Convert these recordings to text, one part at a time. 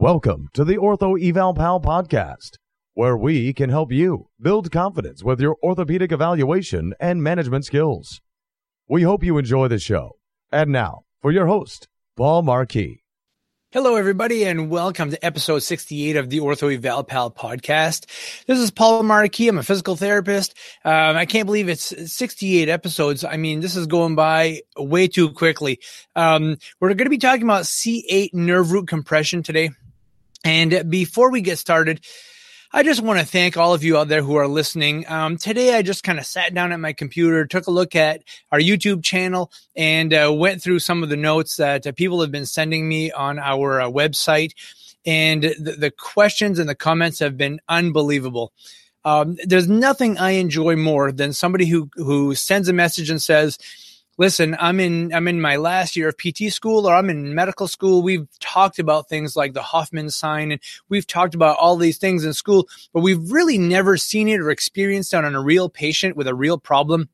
Welcome to the Ortho Eval Pal podcast, where we can help you build confidence with your orthopedic evaluation and management skills. We hope you enjoy the show. And now, for your host, Paul Marquis. Hello, everybody, and welcome to episode 68 of the Ortho Eval Pal podcast. This is Paul Marquis. I'm a physical therapist. Um, I can't believe it's 68 episodes. I mean, this is going by way too quickly. Um, we're going to be talking about C8 nerve root compression today. And before we get started, I just want to thank all of you out there who are listening. Um, today, I just kind of sat down at my computer, took a look at our YouTube channel, and uh, went through some of the notes that uh, people have been sending me on our uh, website. And the, the, questions and the comments have been unbelievable. Um, there's nothing I enjoy more than somebody who who sends a message and says, listen, I'm in I'm in my last year of PT school or I'm in medical school. We've talked about things like the Hoffman sign and we've talked about all these things in school, but we've really never seen it or experienced it on a real patient with a real problem.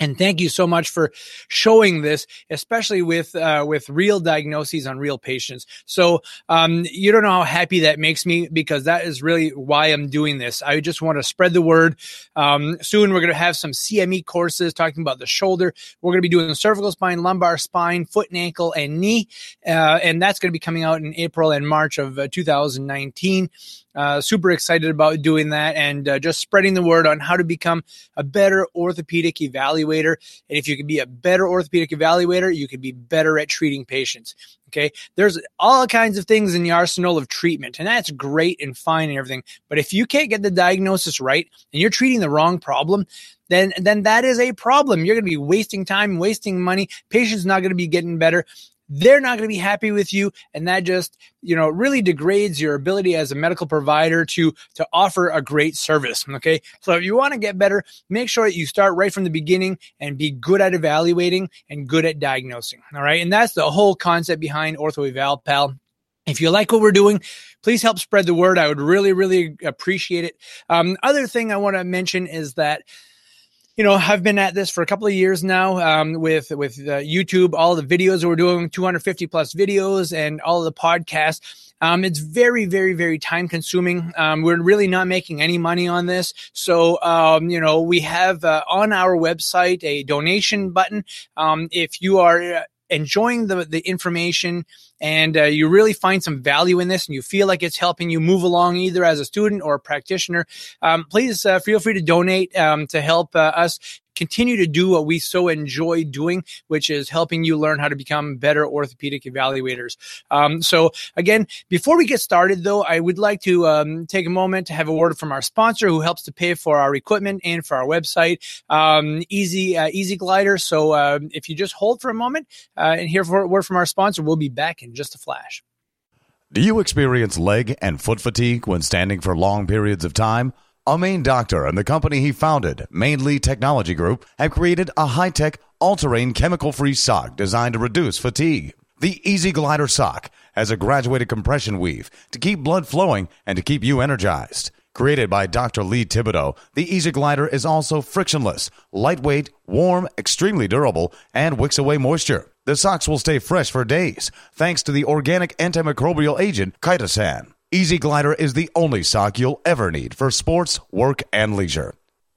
And thank you so much for showing this, especially with uh, with real diagnoses on real patients. So um, you don't know how happy that makes me because that is really why I'm doing this. I just want to spread the word. Um, soon we're going to have some CME courses talking about the shoulder. We're going to be doing cervical spine, lumbar spine, foot and ankle, and knee, uh, and that's going to be coming out in April and March of uh, 2019. Uh, super excited about doing that and uh, just spreading the word on how to become a better orthopedic evaluator. And if you can be a better orthopedic evaluator, you can be better at treating patients. Okay. There's all kinds of things in the arsenal of treatment, and that's great and fine and everything. But if you can't get the diagnosis right and you're treating the wrong problem, then then that is a problem. You're going to be wasting time, wasting money. Patient's not going to be getting better they're not going to be happy with you and that just you know really degrades your ability as a medical provider to to offer a great service okay so if you want to get better make sure that you start right from the beginning and be good at evaluating and good at diagnosing all right and that's the whole concept behind ortho eval pal if you like what we're doing, please help spread the word. I would really, really appreciate it. Um, other thing I want to mention is that you know, I've been at this for a couple of years now um, with with uh, YouTube, all the videos we're doing, 250 plus videos, and all the podcasts. Um, it's very, very, very time consuming. Um, we're really not making any money on this. So, um, you know, we have uh, on our website a donation button. Um, if you are uh, enjoying the, the information and uh, you really find some value in this and you feel like it's helping you move along either as a student or a practitioner, um, please uh, feel free to donate um, to help uh, us continue to do what we so enjoy doing, which is helping you learn how to become better orthopedic evaluators. Um, so again, before we get started though, I would like to um, take a moment to have a word from our sponsor who helps to pay for our equipment and for our website, um, Easy uh, Easy Glider. So uh, if you just hold for a moment uh, and hear a word from our sponsor, we'll be back in just a flash. Do you experience leg and foot fatigue when standing for long periods of time? A Maine doctor and the company he founded, Mainly Technology Group, have created a high-tech, all-terrain, chemical-free sock designed to reduce fatigue. The Easy Glider sock has a graduated compression weave to keep blood flowing and to keep you energized. Created by Dr. Lee Thibodeau, the Easy Glider is also frictionless, lightweight, warm, extremely durable, and wicks away moisture. The socks will stay fresh for days thanks to the organic antimicrobial agent chitosan. Easy Glider is the only sock you'll ever need for sports, work, and leisure.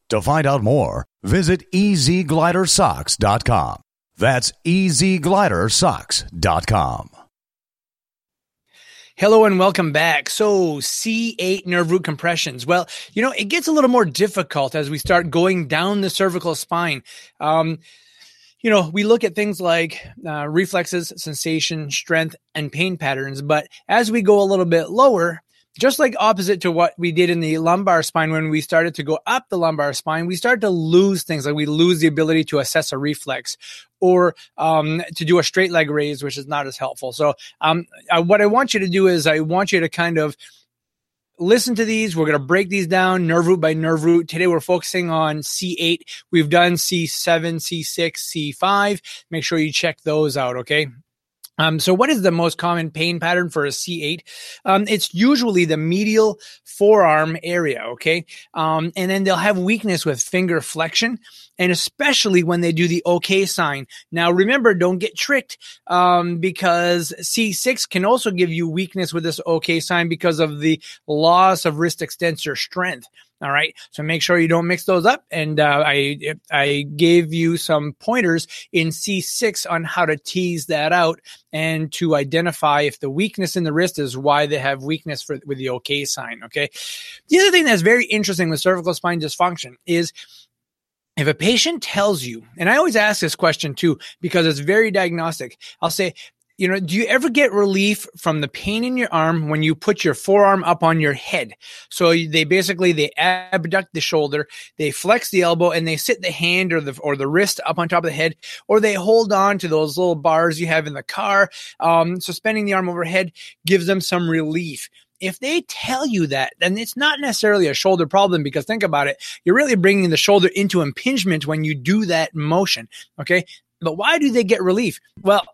To find out more, visit easyglidersocks.com. That's easyglidersocks.com. Hello and welcome back. So, C8 nerve root compressions. Well, you know, it gets a little more difficult as we start going down the cervical spine. Um, you know, we look at things like uh, reflexes, sensation, strength, and pain patterns. But as we go a little bit lower, just like opposite to what we did in the lumbar spine when we started to go up the lumbar spine, we start to lose things like we lose the ability to assess a reflex or um, to do a straight leg raise, which is not as helpful. So, um, uh, what I want you to do is I want you to kind of listen to these. We're going to break these down nerve root by nerve root. Today we're focusing on C8. We've done C7, C6, C5. Make sure you check those out. Okay. Um, so what is the most common pain pattern for a C8? Um, it's usually the medial forearm area. Okay. Um, and then they'll have weakness with finger flexion and especially when they do the OK sign. Now remember, don't get tricked, um, because C6 can also give you weakness with this OK sign because of the loss of wrist extensor strength. All right. So make sure you don't mix those up. And uh, I I gave you some pointers in C6 on how to tease that out and to identify if the weakness in the wrist is why they have weakness for with the OK sign. Okay. The other thing that's very interesting with cervical spine dysfunction is if a patient tells you, and I always ask this question too, because it's very diagnostic, I'll say, you know, do you ever get relief from the pain in your arm when you put your forearm up on your head? So they basically they abduct the shoulder, they flex the elbow, and they sit the hand or the or the wrist up on top of the head, or they hold on to those little bars you have in the car. Um, suspending the arm overhead gives them some relief if they tell you that, then it's not necessarily a shoulder problem because think about it. You're really bringing the shoulder into impingement when you do that motion. Okay. But why do they get relief? Well,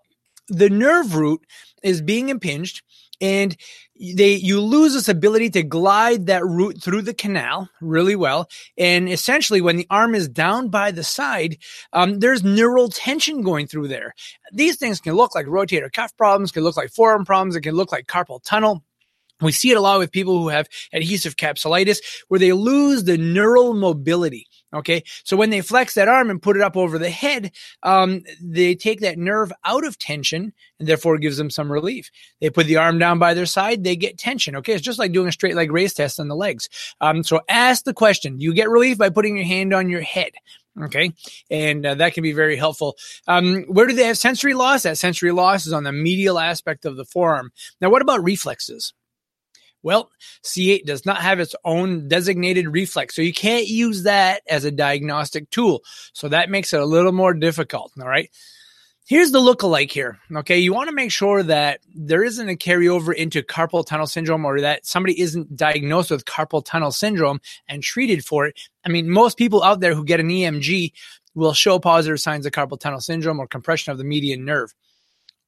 the nerve root is being impinged and they you lose this ability to glide that root through the canal really well and essentially when the arm is down by the side um, there's neural tension going through there these things can look like rotator cuff problems can look like forearm problems it can look like carpal tunnel we see it a lot with people who have adhesive capsulitis where they lose the neural mobility. Okay. So when they flex that arm and put it up over the head, um, they take that nerve out of tension and therefore gives them some relief. They put the arm down by their side, they get tension. Okay. It's just like doing a straight leg raise test on the legs. Um, so ask the question, you get relief by putting your hand on your head. Okay. And uh, that can be very helpful. Um, where do they have sensory loss? That sensory loss is on the medial aspect of the forearm. Now, what about reflexes? Well, C8 does not have its own designated reflex, so you can't use that as a diagnostic tool. So that makes it a little more difficult. All right. Here's the look-alike here. Okay. You want to make sure that there isn't a carryover into carpal tunnel syndrome or that somebody isn't diagnosed with carpal tunnel syndrome and treated for it. I mean, most people out there who get an EMG will show positive signs of carpal tunnel syndrome or compression of the median nerve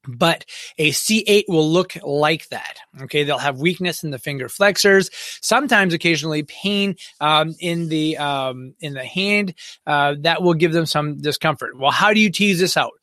but a C8 will look like that. Okay. They'll have weakness in the finger flexors, sometimes occasionally pain, um, in the, um, in the hand, uh, that will give them some discomfort. Well, how do you tease this out?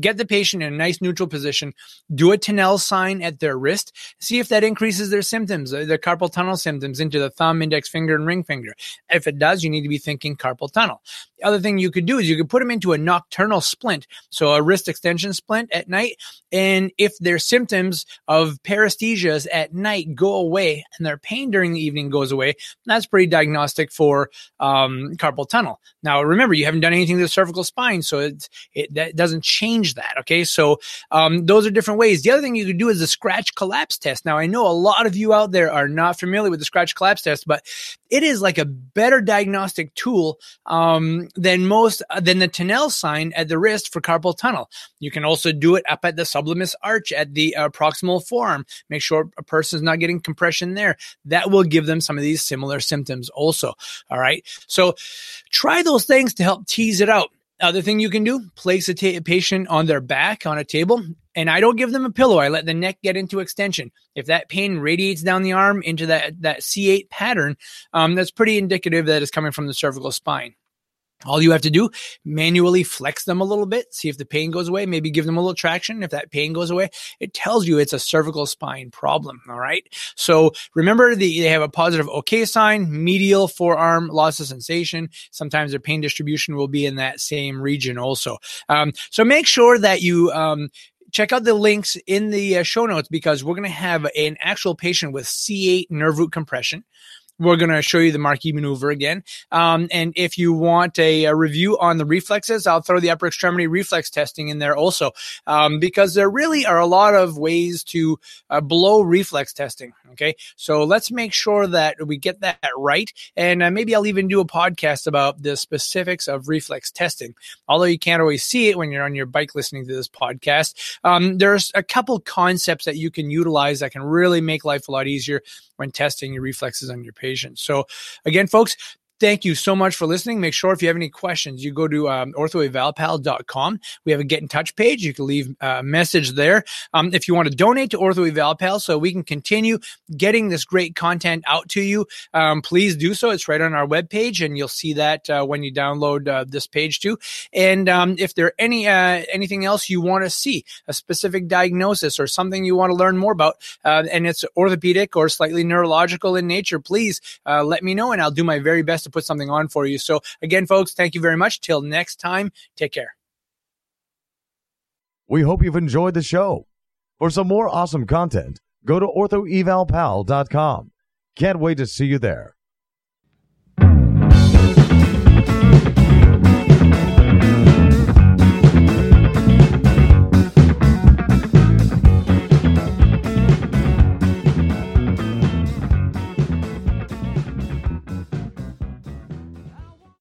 Get the patient in a nice neutral position, do a Tinel sign at their wrist, see if that increases their symptoms, uh, their carpal tunnel symptoms into the thumb, index finger, and ring finger. If it does, you need to be thinking carpal tunnel. The other thing you could do is you could put them into a nocturnal splint, so a wrist extension splint at night. And if their symptoms of paresthesias at night go away and their pain during the evening goes away, that's pretty diagnostic for um, carpal tunnel. Now, remember, you haven't done anything to the cervical spine, so it, it that doesn't change change that. Okay. So, um, those are different ways. The other thing you could do is the scratch collapse test. Now, I know a lot of you out there are not familiar with the scratch collapse test, but it is like a better diagnostic tool, um, than most, uh, than the Tinel sign at the wrist for carpal tunnel. You can also do it up at the sublimis arch at the uh, proximal forearm. Make sure a person's not getting compression there. That will give them some of these similar symptoms also. All right. So try those things to help tease it out. Other thing you can do, place a ta- patient on their back on a table. And I don't give them a pillow. I let the neck get into extension. If that pain radiates down the arm into that, that C8 pattern, um, that's pretty indicative that it's coming from the cervical spine. All you have to do, manually flex them a little bit, see if the pain goes away, maybe give them a little traction. If that pain goes away, it tells you it's a cervical spine problem. All right. So remember the, they have a positive OK sign, medial forearm loss of sensation. Sometimes their pain distribution will be in that same region also. Um, so make sure that you, um, check out the links in the uh, show notes because we're going to have an actual patient with C8 nerve root compression we're going to show you the Marquis maneuver again. Um, and if you want a, a, review on the reflexes, I'll throw the upper extremity reflex testing in there also, um, because there really are a lot of ways to uh, blow reflex testing. Okay. So let's make sure that we get that right. And uh, maybe I'll even do a podcast about the specifics of reflex testing. Although you can't always see it when you're on your bike listening to this podcast, um, there's a couple concepts that you can utilize that can really make life a lot easier when testing your reflexes on your patients. So again, folks, thank you so much for listening. Make sure if you have any questions, you go to um, orthoevalpal.com. We have a get in touch page. You can leave a message there. Um, if you want to donate to Ortho Evalpal so we can continue getting this great content out to you, um, please do so. It's right on our webpage, and you'll see that uh, when you download uh, this page too. And um, if there any uh, anything else you want to see, a specific diagnosis or something you want to learn more about, uh, and it's orthopedic or slightly neurological in nature, please uh, let me know, and I'll do my very best to put something on for you. So again, folks, thank you very much. Till next time, take care. We hope you've enjoyed the show. For some more awesome content, go to orthoevalpal.com. Can't wait to see you there.